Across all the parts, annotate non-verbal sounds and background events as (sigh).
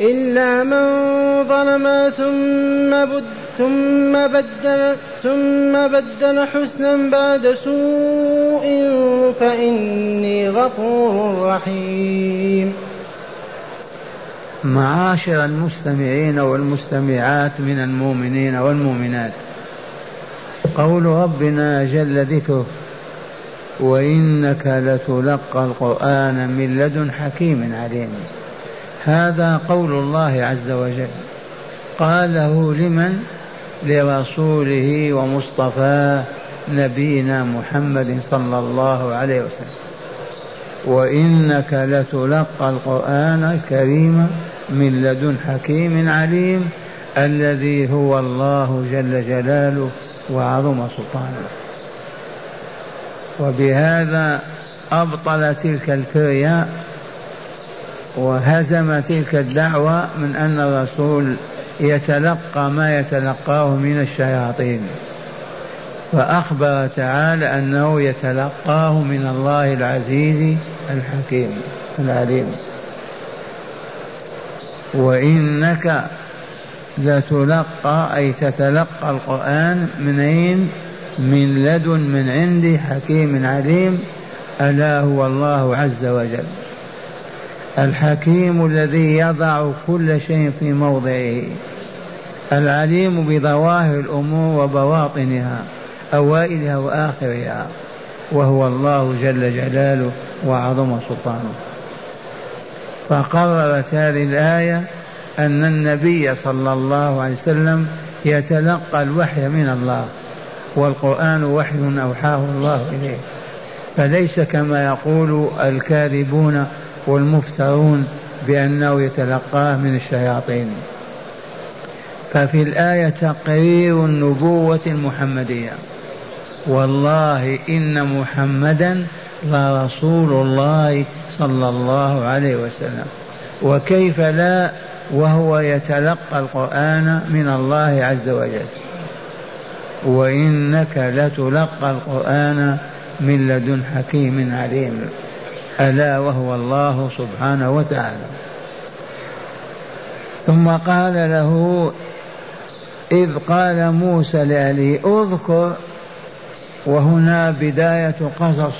إلا من ظلم ثم بد ثم بدل ثم بدل حسنا بعد سوء فإني غفور رحيم. معاشر المستمعين والمستمعات من المؤمنين والمؤمنات قول ربنا جل ذكره وإنك لتلقى القرآن من لدن حكيم عليم. هذا قول الله عز وجل. قاله لمن؟ لرسوله ومصطفاه نبينا محمد صلى الله عليه وسلم. وإنك لتلقى القرآن الكريم من لدن حكيم عليم الذي هو الله جل جلاله وعظم سلطانه. وبهذا أبطل تلك الفرية وهزم تلك الدعوة من أن الرسول يتلقى ما يتلقاه من الشياطين. فأخبر تعالى أنه يتلقاه من الله العزيز الحكيم العليم. وإنك لتلقى أي تتلقى القرآن من أين من لدن من عند حكيم عليم ألا هو الله عز وجل. الحكيم الذي يضع كل شيء في موضعه العليم بظواهر الأمور وبواطنها أوائلها وآخرها وهو الله جل جلاله وعظم سلطانه. فقررت هذه الآية أن النبي صلى الله عليه وسلم يتلقى الوحي من الله والقرآن وحي أوحاه الله إليه. فليس كما يقول الكاذبون والمفترون بأنه يتلقاه من الشياطين. ففي الآية تقرير النبوة المحمدية. والله إن محمدا لرسول الله صلى الله عليه وسلم. وكيف لا؟ وهو يتلقى القرآن من الله عز وجل. وإنك لتلقى القرآن من لدن حكيم عليم. ألا وهو الله سبحانه وتعالى. ثم قال له إذ قال موسى لأهله أذكر. وهنا بداية قصص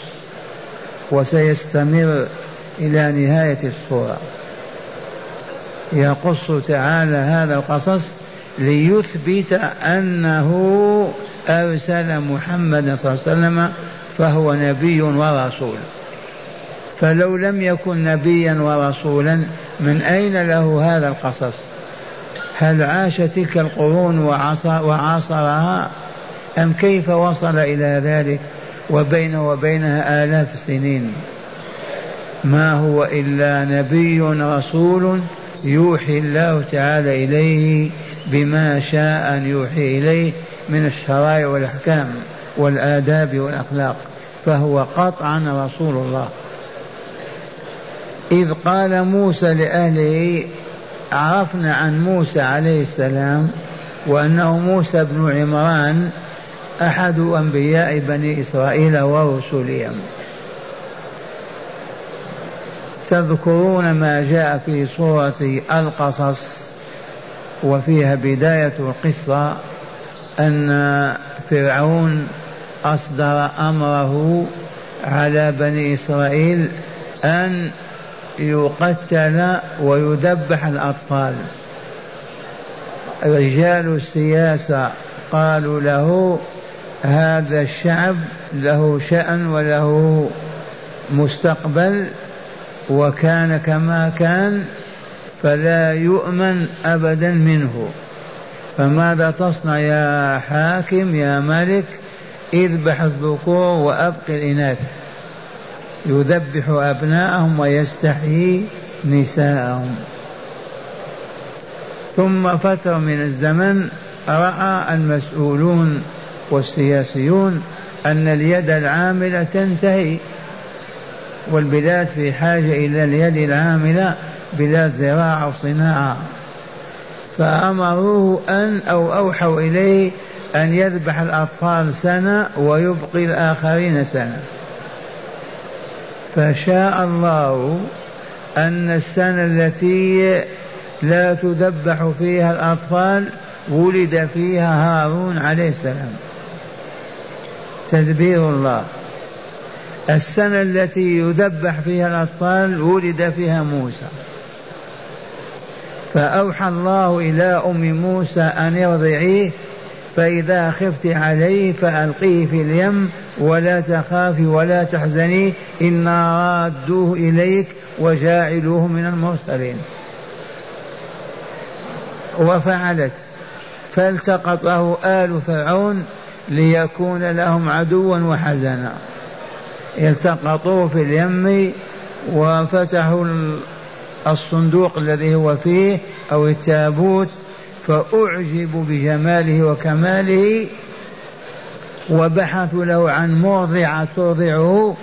وسيستمر إلى نهاية السورة. يقص تعالى هذا القصص ليثبت أنه أرسل محمد صلى الله عليه وسلم فهو نبي ورسول. فلو لم يكن نبيا ورسولا من أين له هذا القصص؟ هل عاش تلك القرون وعاصرها؟ أم كيف وصل إلى ذلك؟ وبينه وبينها آلاف السنين. ما هو إلا نبي رسول يوحي الله تعالى إليه بما شاء أن يوحي إليه من الشرائع والأحكام والآداب والأخلاق فهو قطعا رسول الله. إذ قال موسى لأهله عرفنا عن موسى عليه السلام وأنه موسى بن عمران أحد أنبياء بني إسرائيل ورسلهم. تذكرون ما جاء في سورة القصص وفيها بداية القصة أن فرعون أصدر أمره على بني إسرائيل أن يقتل ويذبح الأطفال. رجال السياسة قالوا له هذا الشعب له شأن وله مستقبل وكان كما كان فلا يؤمن أبدا منه. فماذا تصنع يا حاكم يا ملك اذبح الذكور وأبق الإناث. يذبح أبناءهم ويستحيي نساءهم. ثم فترة من الزمن رأى المسؤولون والسياسيون أن اليد العاملة تنتهي والبلاد في حاجة إلى اليد العاملة بلاد زراعة وصناعة فأمروه أن أو أوحوا إليه أن يذبح الأطفال سنة ويبقي الآخرين سنة. فشاء الله أن السنة التي لا تذبح فيها الأطفال ولد فيها هارون عليه السلام. تدبير الله. السنة التي يذبح فيها الأطفال ولد فيها موسى. فأوحى الله إلى أم موسى أن يرضعيه فإذا خفت عليه فألقيه في اليم ولا تخافي ولا تحزني إنا رادوه إليك وجاعلوه من المرسلين. وفعلت. فالتقطه آل فرعون ليكون لهم عدوا وحزنا. التقطوه في اليم وفتحوا الصندوق الذي هو فيه أو التابوت فأعجبوا بجماله وكماله وبحثوا له عن مرضعة ترضعه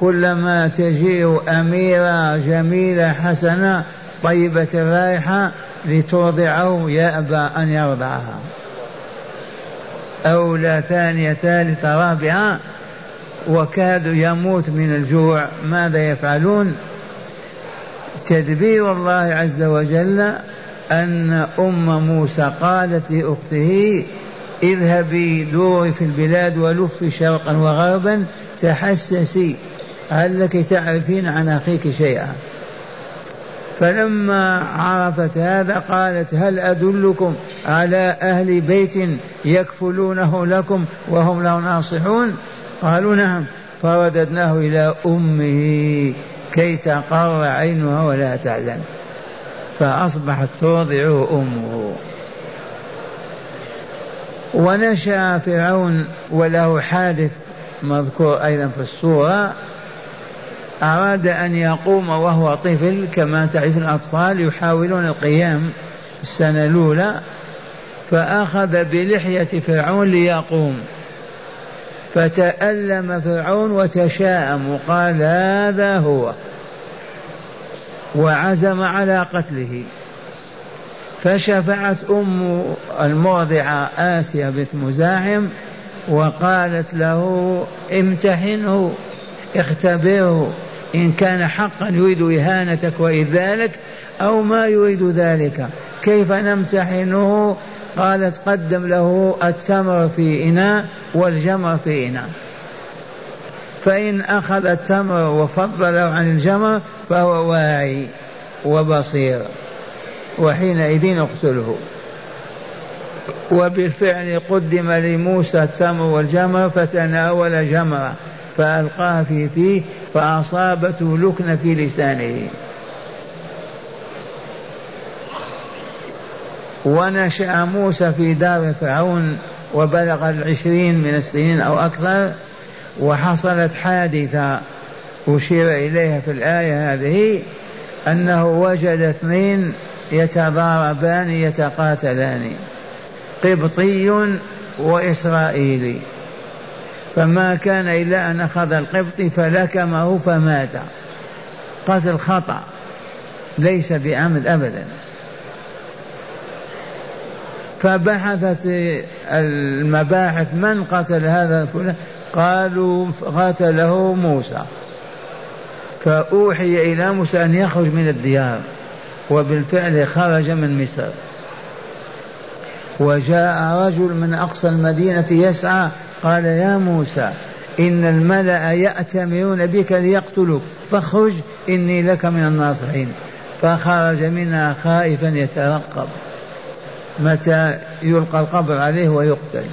كلما تجيء أميرة جميلة حسنة طيبة الرائحة لترضعه يأبى أن يرضعها. أولى ثانية ثالثة رابعة وكاد يموت من الجوع. ماذا يفعلون؟ تدبير الله عز وجل أن أم موسى قالت لأخته اذهبي دوري في البلاد ولفي شرقا وغربا تحسسي هل لك تعرفين عن أخيك شيئا. فلما عرفت هذا قالت هل أدلكم على أهل بيت يكفلونه لكم وهم له ناصحون؟ قالوا نعم. فرددناه إلى أمه كي تقر عينها ولا تحزن فأصبحت ترضعه أمه. ونشأ فرعون وله حادث مذكور أيضا في السورة. أراد أن يقوم وهو طفل كما تعرف الأطفال يحاولون القيام السنة الأولى فأخذ بلحية فرعون ليقوم. فتألم فرعون وتشاءم وقال هذا هو وعزم على قتله. فشفعت أم المرضعة آسيا بنت مزاحم وقالت له امتحنه اختبره إن كان حقا يريد إهانتك وإذلك أو ما يريد ذلك. كيف نمتحنه؟ قالت قدم له التمر في إناء والجمر في إناء. فإن أخذ التمر وفضله عن الجمر فهو واعي وبصير. وحينئذ اقتله وبالفعل قدم لموسى التمر والجمر فتناول جمرة فألقاها في فيه فأصابته لكنة في لسانه. ونشأ موسى في دار فرعون وبلغ العشرين من السنين أو أكثر وحصلت حادثة أشير إليها في الآية هذه أنه وجد اثنين يتضاربان يتقاتلان قبطي وإسرائيلي. فما كان إلا أن أخذ القبطي فلكمه فمات. قتل خطأ ليس بعمد أبدا. فبحثت المباحث من قتل هذا الفلان قالوا قتله موسى. فأوحي إلى موسى أن يخرج من الديار. وبالفعل خرج من مصر. وجاء رجل من أقصى المدينة يسعى قال يا موسى إن الملأ يأتمرون بك ليقتلوك فاخرج إني لك من الناصحين. فخرج منها خائفا يترقب. متى يلقى القبر عليه ويقتل.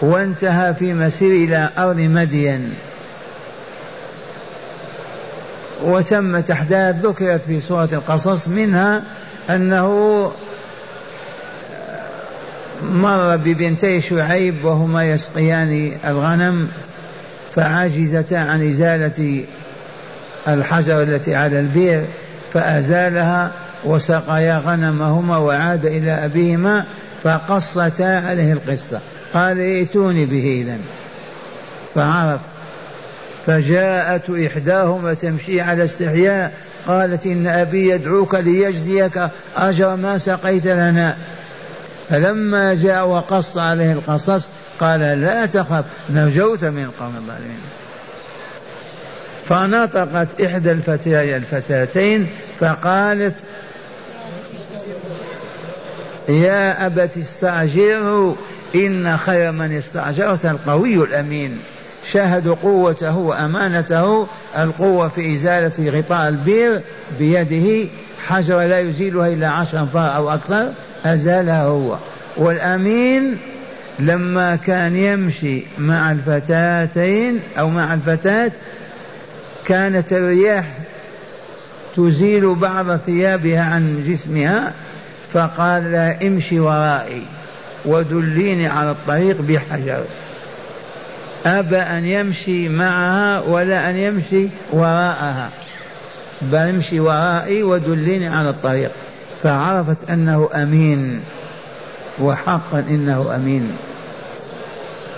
وانتهى في مسير إلى أرض مدين. وتمت أحداث ذكرت في سورة القصص منها أنه مر ببنتي شعيب وهما يسقيان الغنم فعجزتا عن إزالة الحجر التي على البئر فأزالها وسقيا غنمهما وعاد إلى أبيهما فقصتا عليه القصة. قال ائتوني به إذا فعرف فجاءت إحداهما تمشي على استحياء قالت إن أبي يدعوك ليجزيك أجر ما سقيت لنا. فلما جاء وقص عليه القصص قال لا تخف نجوت من القوم الظالمين. فنطقت إحدى الفتاتين فقالت يا أبت استعجره إن خير من استأجرت القوي الأمين. شاهدوا قوته وأمانته القوة في إزالة غطاء البير بيده حجر لا يزيلها إلا عشر أنفار أو أكثر أزالها هو. والأمين لما كان يمشي مع الفتاتين أو مع الفتاة كانت الرياح تزيل بعض ثيابها عن جسمها فقال لا امشي ورائي ودليني على الطريق بحجر. أبى أن يمشي معها ولا أن يمشي وراءها بل امشي ورائي ودليني على الطريق. فعرفت أنه أمين وحقا إنه أمين.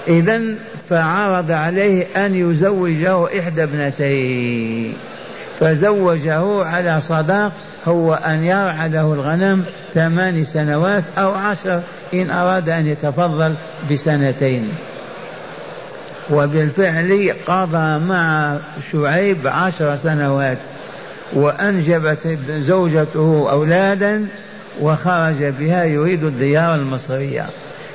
إذا فعرض عليه أن يزوجه إحدى ابنتيه فزوجه على صداق هو أن يرعى له الغنم ثمان سنوات أو عشر إن أراد أن يتفضل بسنتين. وبالفعل قضى مع شعيب عشر سنوات وأنجبت زوجته أولادا وخرج بها يريد الديار المصرية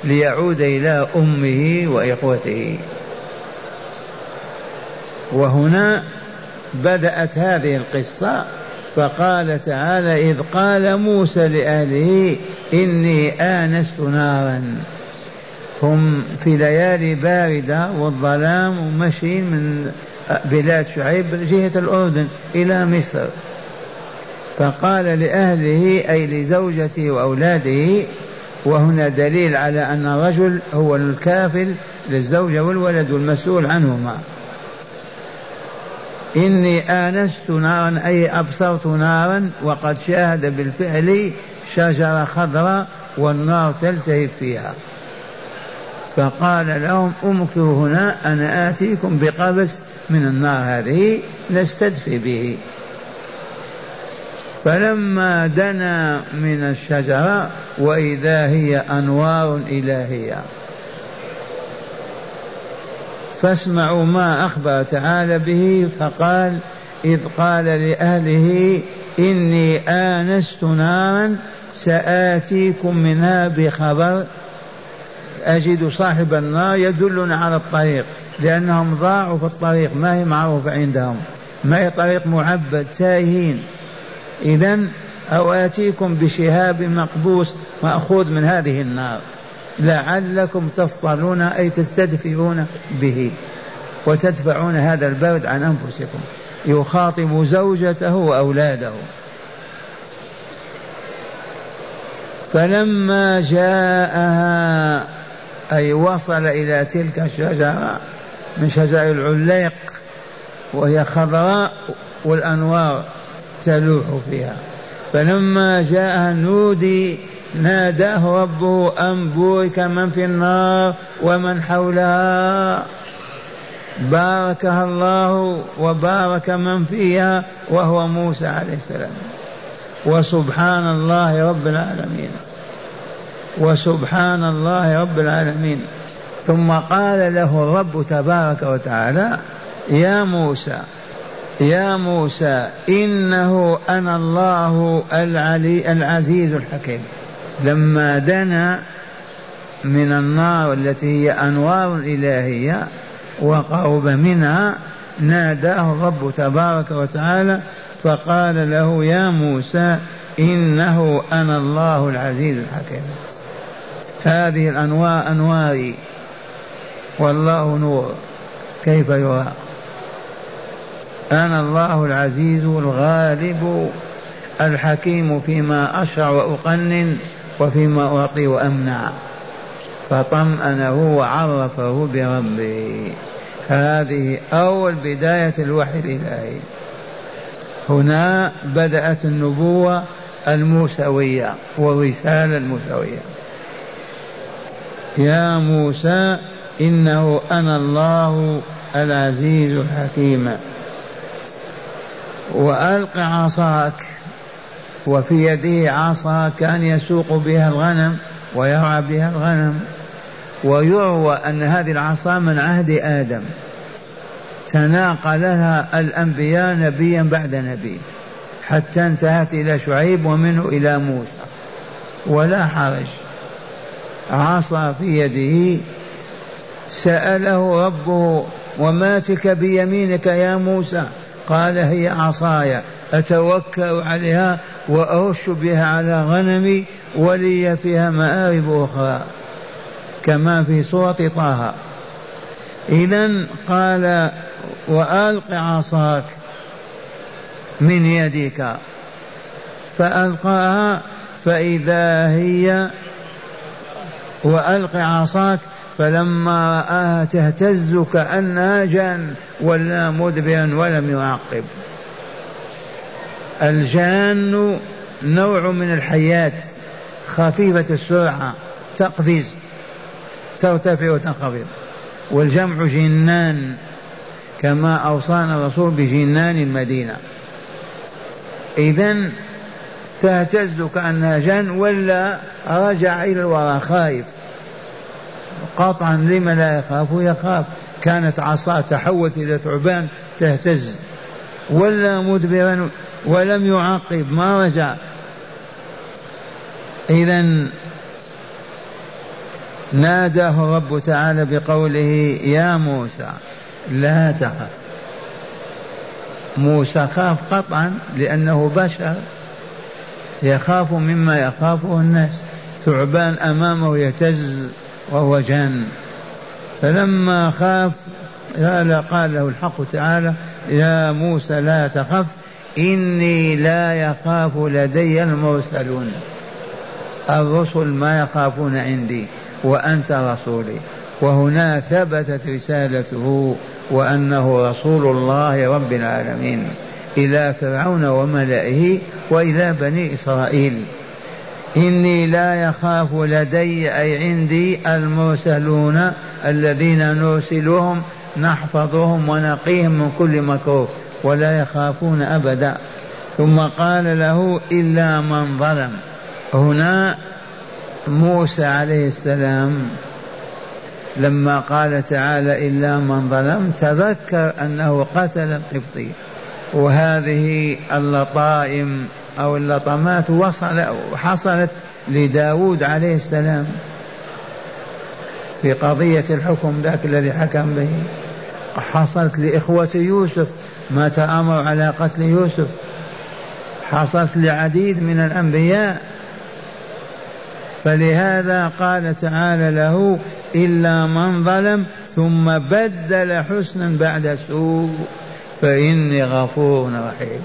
ليعود إلى أمه وإخوته. وهنا بدأت هذه القصة فقال تعالى إذ قال موسى لأهله إني آنست نارا. هم في ليالي باردة والظلام ومشي من بلاد شعيب جهة الأردن إلى مصر. فقال لأهله أي لزوجته وأولاده وهنا دليل على أن الرجل هو الكافل للزوجة والولد المسؤول عنهما. إني آنست نارا أي أبصرت نارا وقد شاهد بالفعل شجرة خضراء والنار تلتهب فيها. فقال لهم امكثوا هنا أنا آتيكم بقبس من النار هذه نستدفي به. فلما دنا من الشجرة وإذا هي أنوار إلهية. فاسمعوا ما أخبر تعالى به فقال إذ قال لأهله إني آنست نارا سآتيكم منها بخبر أجد صاحب النار يدلنا على الطريق لأنهم ضاعوا في الطريق ما هي معروفة عندهم. ما هي طريق معبد تايهين. إذا أو آتيكم بشهاب مقبوس مأخوذ من هذه النار. لعلكم تصطلون أي تستدفئون به وتدفعون هذا البرد عن أنفسكم. يخاطب زوجته وأولاده. فلما جاءها أي وصل إلى تلك الشجرة من شجر العليق وهي خضراء والأنوار تلوح فيها. فلما جاءها نودي ناداه ربه أن بورك من في النار ومن حولها؟ باركها الله وبارك من فيها وهو موسى عليه السلام. وسبحان الله رب العالمين. وسبحان الله رب العالمين. ثم قال له الرب تبارك وتعالى يا موسى يا موسى إنه أنا الله العلي العزيز الحكيم. لما دنا من النار التي هي أنوار إلهية وقرب منها ناداه الرب تبارك وتعالى فقال له يا موسى إنه أنا الله العزيز الحكيم. هذه الأنوار أنواري والله نور. كيف يرى أنا الله العزيز الغالب الحكيم فيما أشرع وأقنن وفيما أعطي وأمنع. فطمأنه وعرفه بربه. هذه أول بداية الوحي الإلهي. هنا بدأت النبوة الموسوية والرسالة الموسوية. يا موسى إنه أنا الله العزيز الحكيم. وألق عصاك وفي يده عصا كان يسوق بها الغنم ويرعى بها الغنم ويروى أن هذه العصا من عهد آدم. تناقلها الأنبياء نبيا بعد نبي حتى انتهت إلى شعيب ومنه إلى موسى. ولا حرج. عصا في يده سأله ربه وما تلك بيمينك يا موسى؟ قال هي عصاي أتوكل عليها وأرش بها على غنمي ولي فيها مآرب أخرى. كما في سورة طه. إذا قال وألق عصاك من يدك. فألقاها فإذا هي وألق عصاك فلما رآها تهتز كأنها جان ولا مدبرا ولم يعقب. الجان نوع من الحياة خفيفة السرعة تقفز ترتفع وتنخفض. والجمع جنان كما أوصانا الرسول بجنان المدينة. إذا تهتز كأنها جن ولا رجع إلى الوراء خايف. قطعا لما لا يخاف؟ يخاف. كانت عصا تحولت إلى ثعبان تهتز. ولا مدبرا ولم يعقب ما رجع. إذا ناداه الرب تعالى بقوله يا موسى لا تخف. موسى خاف قطعا لأنه بشر. يخاف مما يخافه الناس. ثعبان أمامه يهتز وهو جان. فلما خاف قال له الحق تعالى يا موسى لا تخف إني لا يخاف لدي المرسلون. الرسل ما يخافون عندي وأنت رسولي. وهنا ثبتت رسالته وأنه رسول الله رب العالمين. إلى فرعون وملئه وإلى بني إسرائيل. إني لا يخاف لدي أي عندي المرسلون الذين نرسلهم نحفظهم ونقيهم من كل مكروه ولا يخافون أبدا. ثم قال له إلا من ظلم. هنا موسى عليه السلام لما قال تعالى إلا من ظلم تذكر أنه قتل القبطي وهذه اللطائم أو اللطمات وصل حصلت لداود عليه السلام في قضية الحكم ذاك الذي حكم به. حصلت لإخوة يوسف ما تآمروا على قتل يوسف. حصلت لعديد من الأنبياء. فلهذا قال تعالى له إلا من ظلم ثم بدل حسنا بعد سوء. فإني غفور رحيم.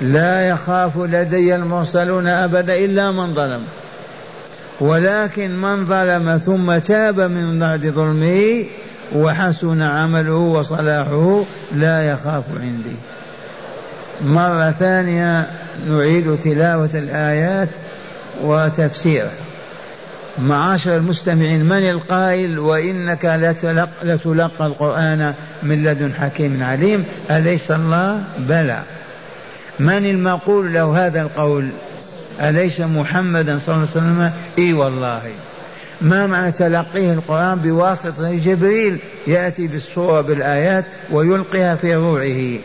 لا يخاف لدي المرسلون أبدا إلا من ظلم. ولكن من ظلم ثم تاب من بعد ظلمه وحسن عمله وصلاحه لا يخاف عندي. مرة ثانية نعيد تلاوة الآيات وتفسيرها معاشر المستمعين من القائل وإنك لتلقى القرآن من لدن حكيم عليم؟ أليس الله؟ بلى. من المقول له هذا القول؟ أليس محمدا صلى الله عليه وسلم؟ إي والله. ما معنى تلقيه القرآن بواسطة جبريل؟ يأتي بالصورة بالآيات ويلقيها في روعه.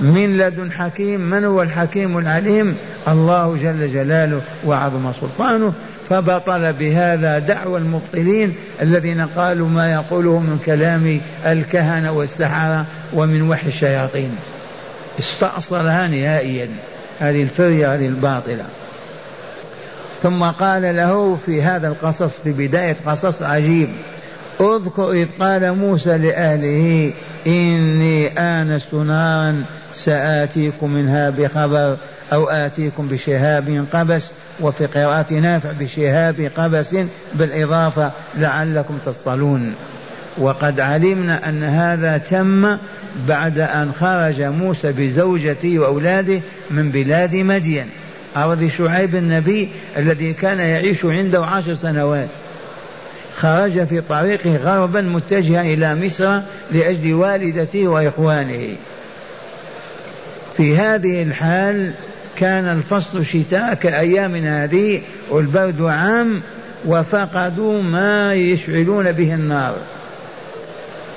من لدن حكيم؟ من هو الحكيم العليم؟ الله جل جلاله وعظم سلطانه فبطل بهذا دعوى المبطلين الذين قالوا ما يقوله من كلام الكهنة والسحرة ومن وحي الشياطين. استأصلها نهائيا هذه الفرية هذه الباطلة. ثم قال له في هذا القصص في بداية قصص عجيب اذكر إذ قال موسى لأهله إني آنست نارا سآتيكم منها بخبر أو آتيكم بشهاب قبس وفي قراءة نافع بشهاب قبس بالإضافة لعلكم تصطلون وقد علمنا أن هذا تم بعد أن خرج موسى بزوجته وأولاده من بلاد مدين. أرض شعيب النبي الذي كان يعيش عنده عشر سنوات. خرج في طريقه غربا متجها إلى مصر لأجل والدته وإخوانه. في هذه الحال كان الفصل شتاء كأيامنا هذه والبرد عام وفقدوا ما يشعلون به النار.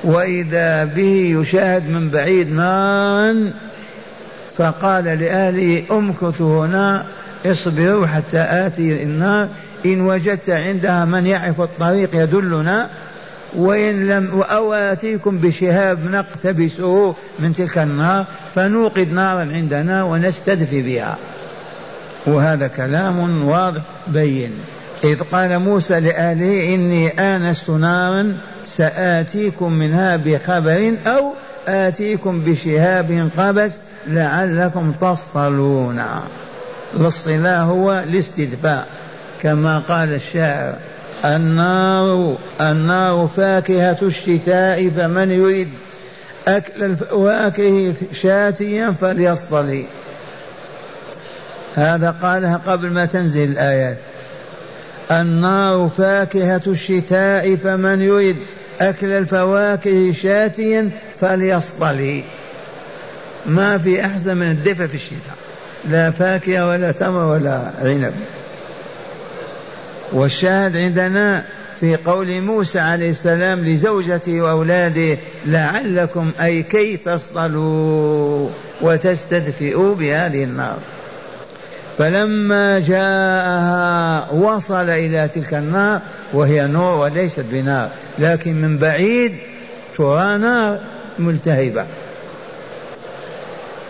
وإذا به يشاهد من بعيد نارا فقال لأهله امكثوا هنا اصبروا حتى آتي النار. إن وجدت عندها من يعرف الطريق يدلنا. وإن لم أو آتيكم بشهاب نقتبسه من تلك النار فنوقد نارا عندنا ونستدفي بها. وهذا كلام واضح بين. إذ قال موسى لأهله إني آنست نارا سآتيكم منها بخبر أو آتيكم بشهاب قبس لعلكم تصطلون. الاصطلاح هو الاستدفاء كما قال الشاعر. النار النار فاكهة الشتاء فمن يريد أكل الفواكه شاتيا فليصطلي. هذا قالها قبل ما تنزل الآيات. النار فاكهة الشتاء فمن يريد أكل الفواكه شاتيا فليصطلي. ما في أحسن من الدفء في الشتاء. لا فاكهة ولا تمر ولا عنب. والشاهد عندنا في قول موسى عليه السلام لزوجته وأولاده لعلكم أي كي تصطلوا وتستدفئوا بهذه النار. فلما جاءها وصل إلى تلك النار وهي نور وليست بنار لكن من بعيد ترى نار ملتهبة.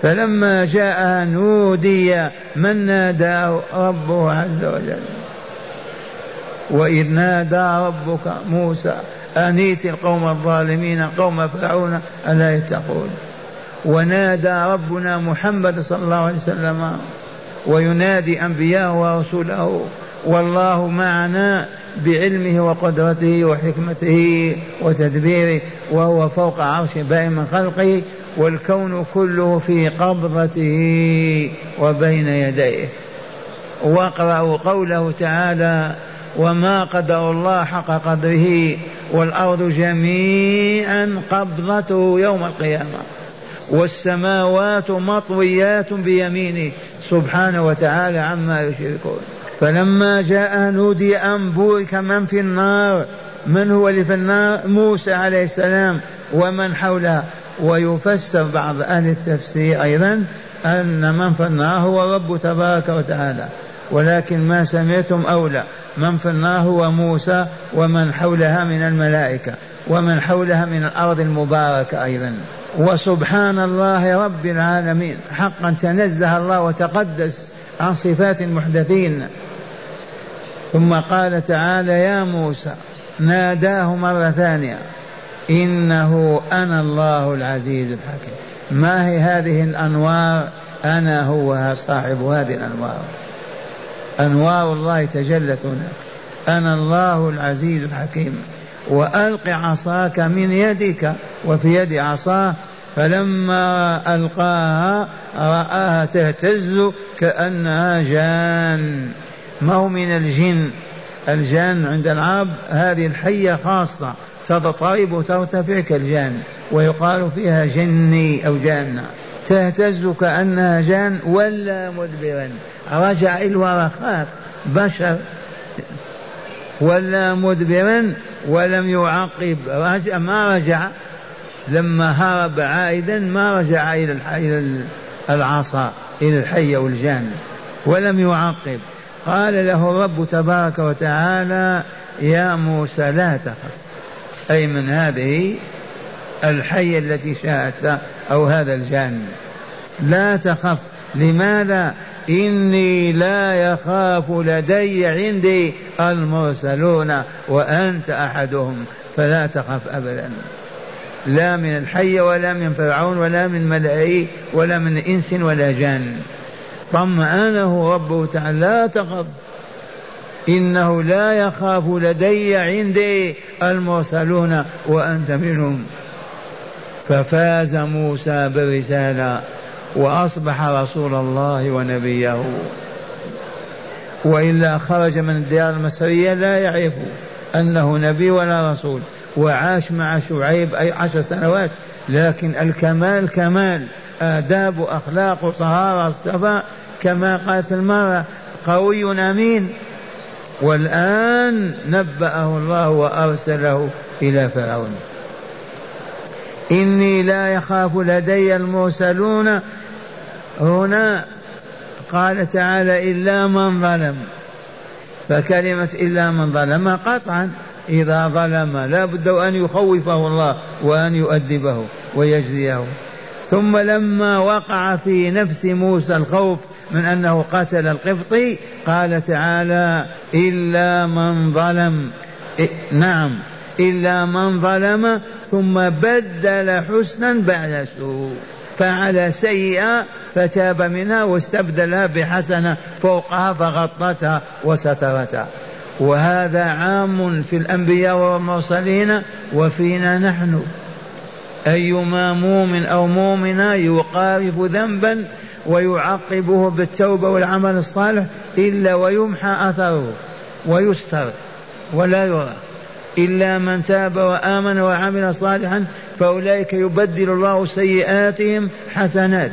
فلما جاءها نودي من ناداه ربه عز وجل. وإذ نادى ربك موسى أنيت القوم الظالمين قوم فرعون ألا يتقون؟ ونادى ربنا محمد صلى الله عليه وسلم وينادي أنبياءه ورسوله والله معنا بعلمه وقدرته وحكمته وتدبيره وهو فوق عرش بائن من خلقه والكون كله في قبضته وبين يديه. واقرأوا قوله تعالى وما قدر الله حق قدره والأرض جميعا قبضته يوم القيامة. والسماوات مطويات بيمينه. سبحانه وتعالى عما يشركون. فلما جاء نودي أن بورك من في النار. من هو اللي في النار؟ موسى عليه السلام ومن حوله. ويفسر بعض أهل التفسير أيضا أن من في النار هو رب تبارك وتعالى. ولكن ما سمعتم أولى من في النار هو موسى ومن حولها من الملائكة ومن حولها من الأرض المباركة أيضا. وسبحان الله رب العالمين حقا تنزه الله وتقدس عن صفات المحدثين. ثم قال تعالى يا موسى ناداه مرة ثانية إنه أنا الله العزيز الحكيم. ما هي هذه الأنوار؟ أنا هو صاحب هذه الأنوار. أنوار الله تجلت هناك. أنا الله العزيز الحكيم. وألق عصاك من يدك وفي يد عصاه فلما ألقاها رآها تهتز كأنها جان. ما هو من الجن؟ الجان عند العرب هذه الحية خاصة تضطرب وترتفع كالجان ويقال فيها جني أو جانة. تهتز كأنها جان ولا مدبرا. رجع الوراء خاف بشر. ولا مدبرا ولم يعقب. رجع ما رجع. لما هرب عائدا ما رجع إلى إلى العصا إلى الحية والجان. ولم يعقب. قال له الرب تبارك وتعالى يا موسى لا تخف. أي من هذه الحية التي شاءت. أو هذا الجان. لا تخف. لماذا؟ إني لا يخاف لدي عندي المرسلون وأنت أحدهم. فلا تخف أبدا. لا من الحية ولا من فرعون ولا من ملائكة ولا من إنس ولا جان. طمأنه ربه تعالى. لا تخف. إنه لا يخاف لدي عندي المرسلون وأنت منهم. ففاز موسى بالرسالة وأصبح رسول الله ونبيه. وإلا خرج من الديار المصرية لا يعرف أنه نبي ولا رسول وعاش مع شعيب أي عشر سنوات لكن الكمال كمال آداب وأخلاق وطهارة اصطفى كما قالت المرأة قوي أمين. والآن نبأه الله وأرسله إلى فرعون. إني لا يخاف لدي المرسلون. هنا قال تعالى إلا من ظلم. فكلمة إلا من ظلم قطعا. إذا ظلم لا بد أن يخوفه الله وأن يؤدبه ويجزيه. ثم لما وقع في نفس موسى الخوف من أنه قتل القبطي قال تعالى إلا من ظلم. نعم. إلا من ظلم ثم بدل حسنا بعد سوء. فعل سيئة فتاب منها واستبدلها بحسنة فوقها فغطتها وسترتها. وهذا عام في الأنبياء والمرسلين وفينا نحن. أيما مؤمن أو مؤمنة يقارف ذنبا ويعقبه بالتوبة والعمل الصالح إلا ويمحى أثره ويستر ولا يرى. إلا من تاب وآمن وعمل صالحا فأولئك يبدل الله سيئاتهم حسنات.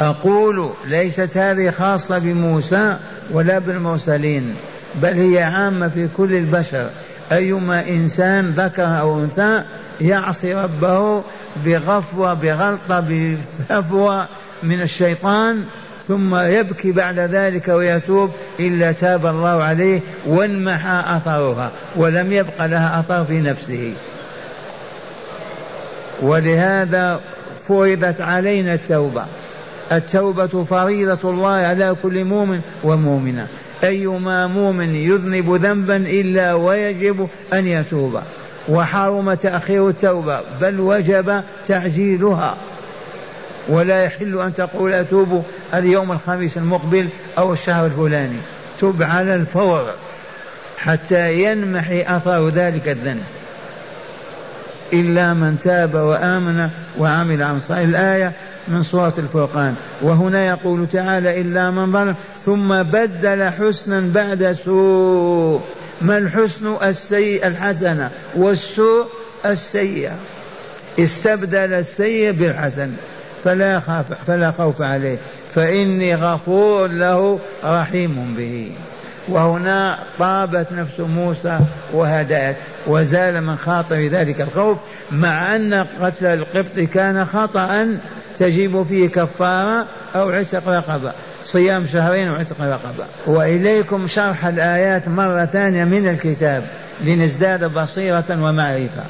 أقول ليست هذه خاصة بموسى ولا بالمرسلين بل هي عامة في كل البشر. أيما إنسان ذكر أو أنثى يعصي ربه بغفوة بغلطة بهفوة من الشيطان ثم يبكي بعد ذلك ويتوب إلا تاب الله عليه وانمحى أثرها ولم يبق لها أثر في نفسه. ولهذا فرضت علينا التوبة. التوبة فريضة الله على كل مؤمن ومؤمنة. أيما مؤمن يذنب ذنبا إلا ويجب أن يتوب. وحرم تأخير التوبة بل وجب تعجيلها. ولا يحل أن تقول أتوب اليوم الخميس المقبل أو الشهر الفلاني. تب على الفور حتى ينمحي أثر ذلك الذنب. إلا من تاب وآمن وعمل عمل صالح الآية من سورة الفرقان. وهنا يقول تعالى إلا من ظلم ثم بدل حسنا بعد سوء. ما الحسن؟ السيء الحسنة والسوء السيئة. استبدل السيء بالحسن. فلا خاف فلا خوف عليه. فإني غفور له رحيم به. وهنا طابت نفس موسى وهدأت. وزال من خاطر ذلك الخوف مع أن قتل القبط كان خطأ تجب فيه كفارة أو عتق رقبة. صيام شهرين وعتق رقبة. وإليكم شرح الآيات مرة ثانية من الكتاب لنزداد بصيرة ومعرفة.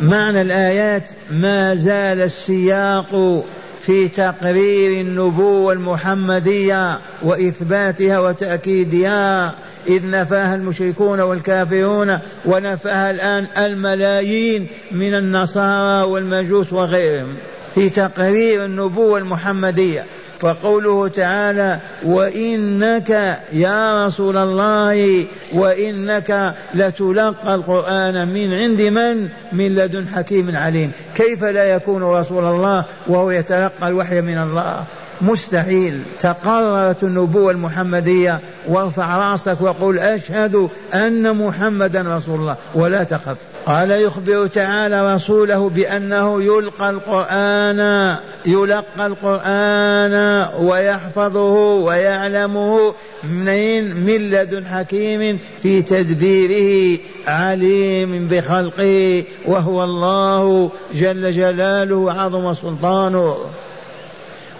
معنى الآيات ما زال السياق في تقرير النبوة المحمدية وإثباتها وتأكيدها. إذ نفاها المشركون والكافرون ونفاها الآن الملايين من النصارى والمجوس وغيرهم في تقرير النبوة المحمدية. فقوله تعالى وإنك يا رسول الله وإنك لتلقى القرآن من عند من؟ من لدن حكيم عليم. كيف لا يكون رسول الله وهو يتلقى الوحي من الله؟ مستحيل. تقررت النبوة المحمدية وارفع رأسك وقل أشهد أن محمدا رسول الله. ولا تخف. قال يخبر تعالى رسوله بأنه يلقى القرآن يلقى القرآن ويحفظه ويعلمه منين؟ من لدن حكيم في تدبيره عليم بخلقه وهو الله جل جلاله وعظم سلطانه.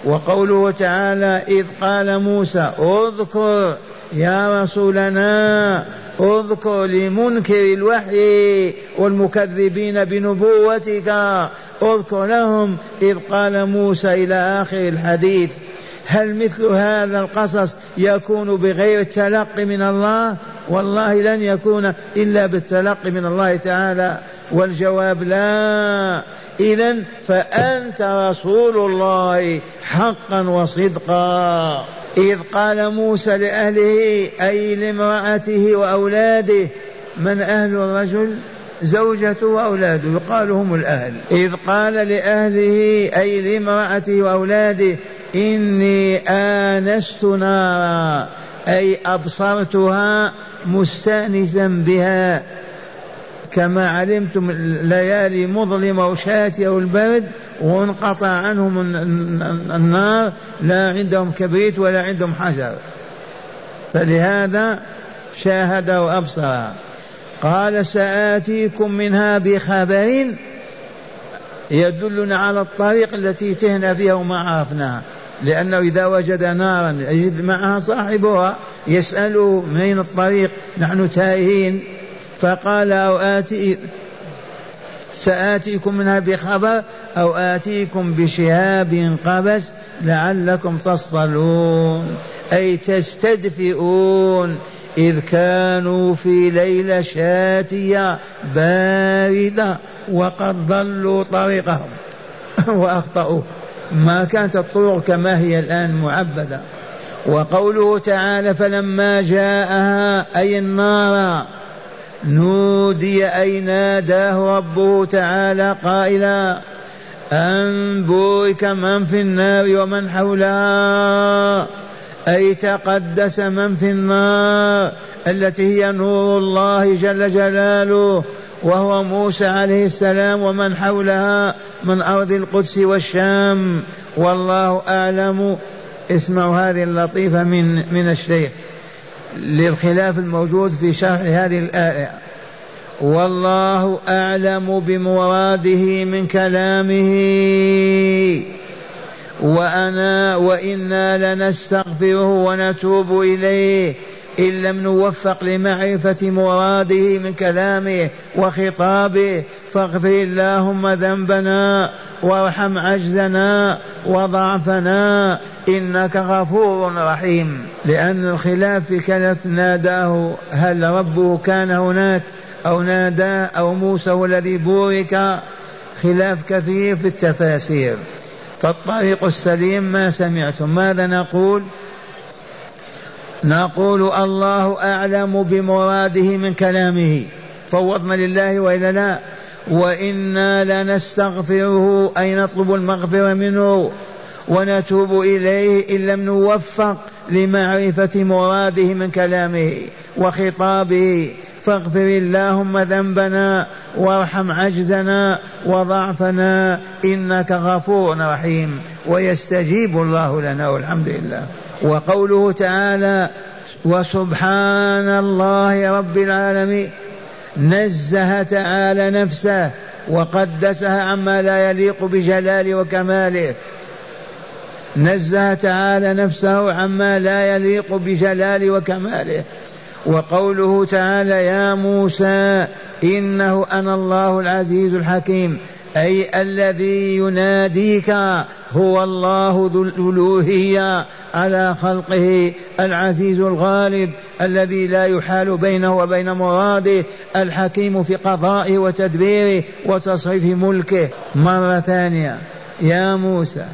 وقوله تعالى إذ قال موسى اذكر يا رسولنا اذكر لمنكر الوحي والمكذبين بنبوتك. اذكر لهم إذ قال موسى إلى آخر الحديث هل مثل هذا القصص يكون بغير التلقي من الله؟ والله لن يكون إلا بالتلقي من الله تعالى. والجواب لا. إذا فأنت رسول الله حقا وصدقا. إذ قال موسى لأهله أي لامرأته وأولاده من أهل الرجل؟ زوجته وأولاده يقال هم الأهل. إذ قال لأهله أي لامرأته وأولاده إني آنست نارا أي أبصرتها مستأنسا بها. كما علمتم ليالي مظلمة وشاتية والبرد وانقطع عنهم النار لا عندهم كبريت ولا عندهم حجر. فلهذا شاهد وأبصر. قال سآتيكم منها بخبر يدلنا على الطريق التي تهنأ فيها وما عرفناها. لأنه إذا وجد نارا يجد معها صاحبها يسأله من أين الطريق نحن تائهين. فقال أو آتي سآتيكم منها بخبر أو آتيكم بشهاب قبس لعلكم تصطلون أي تستدفئون إذ كانوا في ليلة شاتية باردة وقد ضلوا طريقهم (laughs) وأخطأوا. ما كانت الطرق كما هي الآن معبدة. وقوله تعالى فلما جاءها أي النار نودي أي ناداه ربه تعالى قائلا أن بورك من في النار ومن حولها. أي تقدس من في النار التي هي نور الله جل جلاله وهو موسى عليه السلام ومن حولها من أرض القدس والشام. والله أعلم. اسمعوا هذه اللطيفة من من الشيخ. للخلاف الموجود في شرح هذه الآية. والله أعلم بمراده من كلامه. وأنا وإنا لنستغفره ونتوب إليه. إن لم نوفق لمعرفة مراده من كلامه وخطابه فاغفر اللهم ذنبنا وارحم عجزنا وضعفنا إنك غفور رحيم. لأن الخلاف في كلمة ناداه هل ربه كان هناك أو ناداه أو موسى هو الذي بورك. خلاف كثير في التفاسير. فالطريق السليم ما سمعتم. ماذا نقول؟ نقول الله أعلم بمراده من كلامه. فوضنا لله وإلا لا. وإنا لنستغفره أي نطلب المغفرة منه. ونتوب إليه إن لم نوفق لمعرفة مراده من كلامه وخطابه. فاغفر اللهم ذنبنا وارحم عجزنا وضعفنا. إنك غفور رحيم. ويستجيب الله لنا والحمد لله. وقوله تعالى وسبحان الله رب العالمين نزه تعالى نفسه وقدسها عما لا يليق بجلاله وكماله. نزه تعالى نفسه عما لا يليق بجلاله وكماله. وقوله تعالى يا موسى إنه أنا الله العزيز الحكيم أي الذي يناديك هو الله ذو الألوهية على خلقه العزيز الغالب الذي لا يحال بينه وبين مراده الحكيم في قضائه وتدبيره وتصريف ملكه. مرة ثانية. يا موسى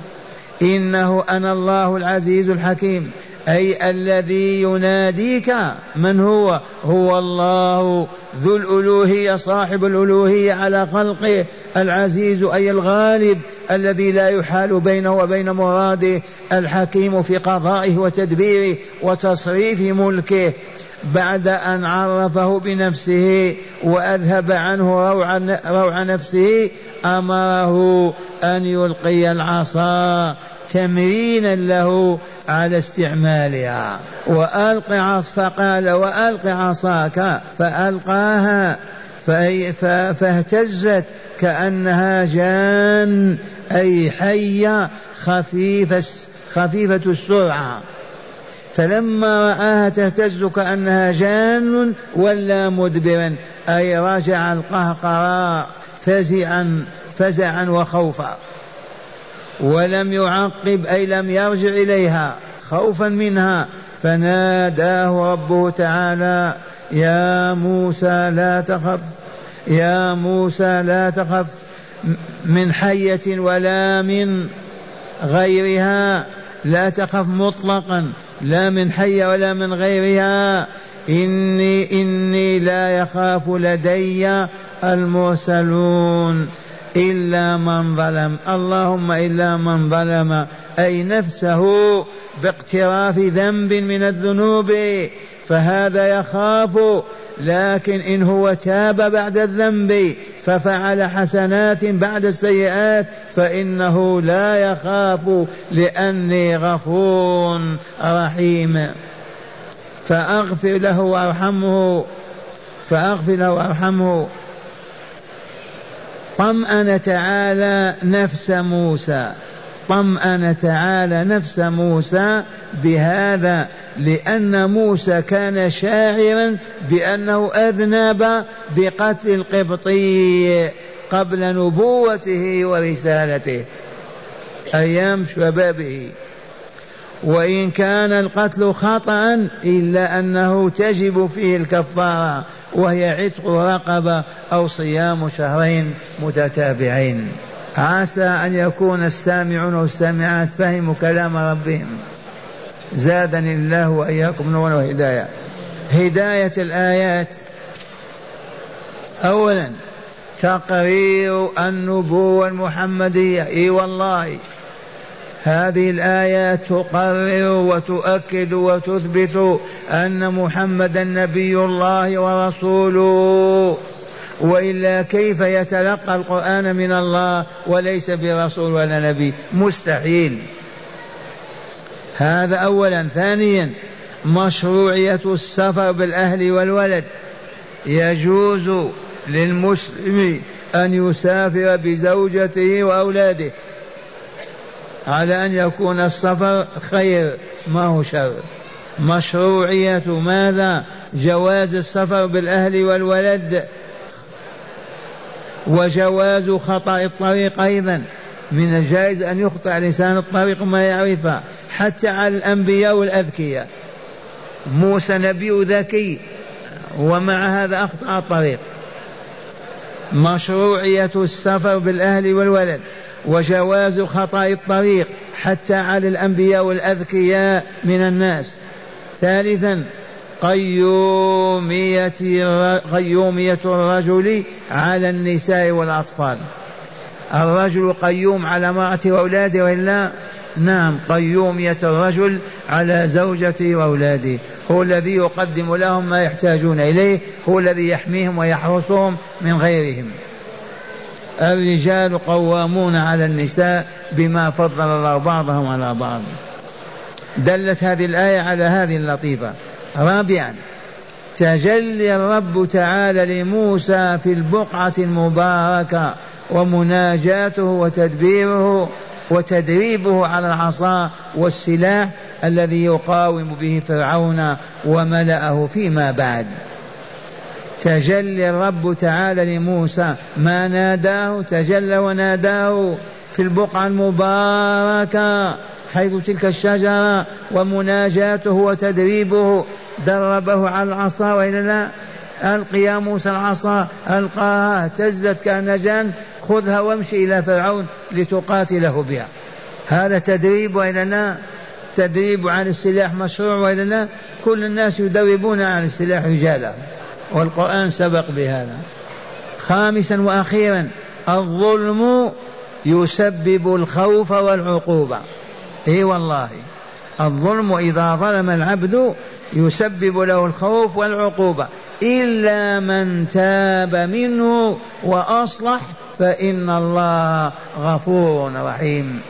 إنه أنا الله العزيز الحكيم. أي الذي يناديك من هو؟ هو الله ذو الألوهية صاحب الألوهية على خلقه العزيز أي الغالب الذي لا يحال بينه وبين مراده الحكيم في قضائه وتدبيره وتصريف ملكه. بعد أن عرفه بنفسه وأذهب عنه روع, روع نفسه أمره أن يلقي العصا تمرينا له على استعمالها. وألق عص فقال وألق عصاك فألقاها فاهتزت كأنها جان أي حية خفيفة خفيفة السرعة. فلما رآها تهتز كأنها جان ولا مدبرا أي رجع القهقراء فزعا فزعا وخوفا. ولم يعقب أي لم يرجع إليها خوفا منها فناداه ربه تعالى يا موسى لا تخف يا موسى لا تخف من حية ولا من غيرها لا تخف مطلقا لا من حية ولا من غيرها إني إني لا يخاف لدي المرسلون. إلا من ظلم. اللهم إلا من ظلم. أي نفسه باقتراف ذنب من الذنوب. فهذا يخاف. لكن إن هو تاب بعد الذنب ففعل حسنات بعد السيئات فإنه لا يخاف. لأني غفور رحيم. فأغفر له وأرحمه. فأغفر له وأرحمه. طمأن تعالى نفس موسى. طمأن تعالى نفس موسى بهذا لأن موسى كان شاعرا بأنه أذنب بقتل القبطي قبل نبوته ورسالته. أيام شبابه. وإن كان القتل خطأ إلا أنه تجب فيه الكفارة. وهي عتق رقبة أو صيام شهرين متتابعين. عسى أن يكون السامعون والسامعات فهموا كلام ربهم. زادني الله وإياكم نورا وهداية. هداية الآيات. أولا تقرير النبوة المحمدية. إي والله. هذه الآيات تقرر وتؤكد وتثبت أن محمدا نبي الله ورسوله وإلا كيف يتلقى القرآن من الله وليس برسول ولا نبي؟ مستحيل. هذا اولا. ثانيا مشروعية السفر بالأهل والولد. يجوز للمسلم أن يسافر بزوجته وأولاده. على أن يكون السفر خير ما هو شر. مشروعية ماذا؟ جواز السفر بالأهل والولد. وجواز خطأ الطريق أيضا. من الجائز أن يخطئ لسان الطريق ما يعرفها حتى على الأنبياء والأذكياء. موسى نبي ذكي. ومع هذا أخطأ الطريق. مشروعية السفر بالأهل والولد. وجواز خطأ الطريق حتى على الأنبياء والأذكياء من الناس. ثالثا قيومية قيومية الرجل على النساء والأطفال. الرجل قيوم على امرأته وأولاده وإلا؟ نعم قيومية الرجل على زوجته وأولاده. هو الذي يقدم لهم ما يحتاجون إليه هو الذي يحميهم ويحرسهم من غيرهم. الرجال قوامون على النساء بما فضل الله بعضهم على بعض. دلت هذه الآية على هذه اللطيفة. رابعا تجلي الرب تعالى لموسى في البقعة المباركة ومناجاته وتدبيره وتدريبه على العصا والسلاح الذي يقاوم به فرعون وملأه فيما بعد. تجلي الرب تعالى لموسى. ما ناداه تجلى وناداه في البقعة المباركة حيث تلك الشجرة ومناجاته وتدريبه دربه على العصا. وإلا لا ألق يا موسى العصا. ألقاها اهتزت كأنجان خذها وامشي إلى فرعون لتقاتله بها. هذا تدريب وإلا لا تدريب على السلاح مشروع. ولا لا كل الناس يدربون على السلاح رجالا. والقرآن سبق بهذا. خامسا وأخيرا الظلم يسبب الخوف والعقوبة. إي والله الظلم إذا ظلم العبد يسبب له الخوف والعقوبة. إلا من تاب منه وأصلح فإن الله غفور رحيم.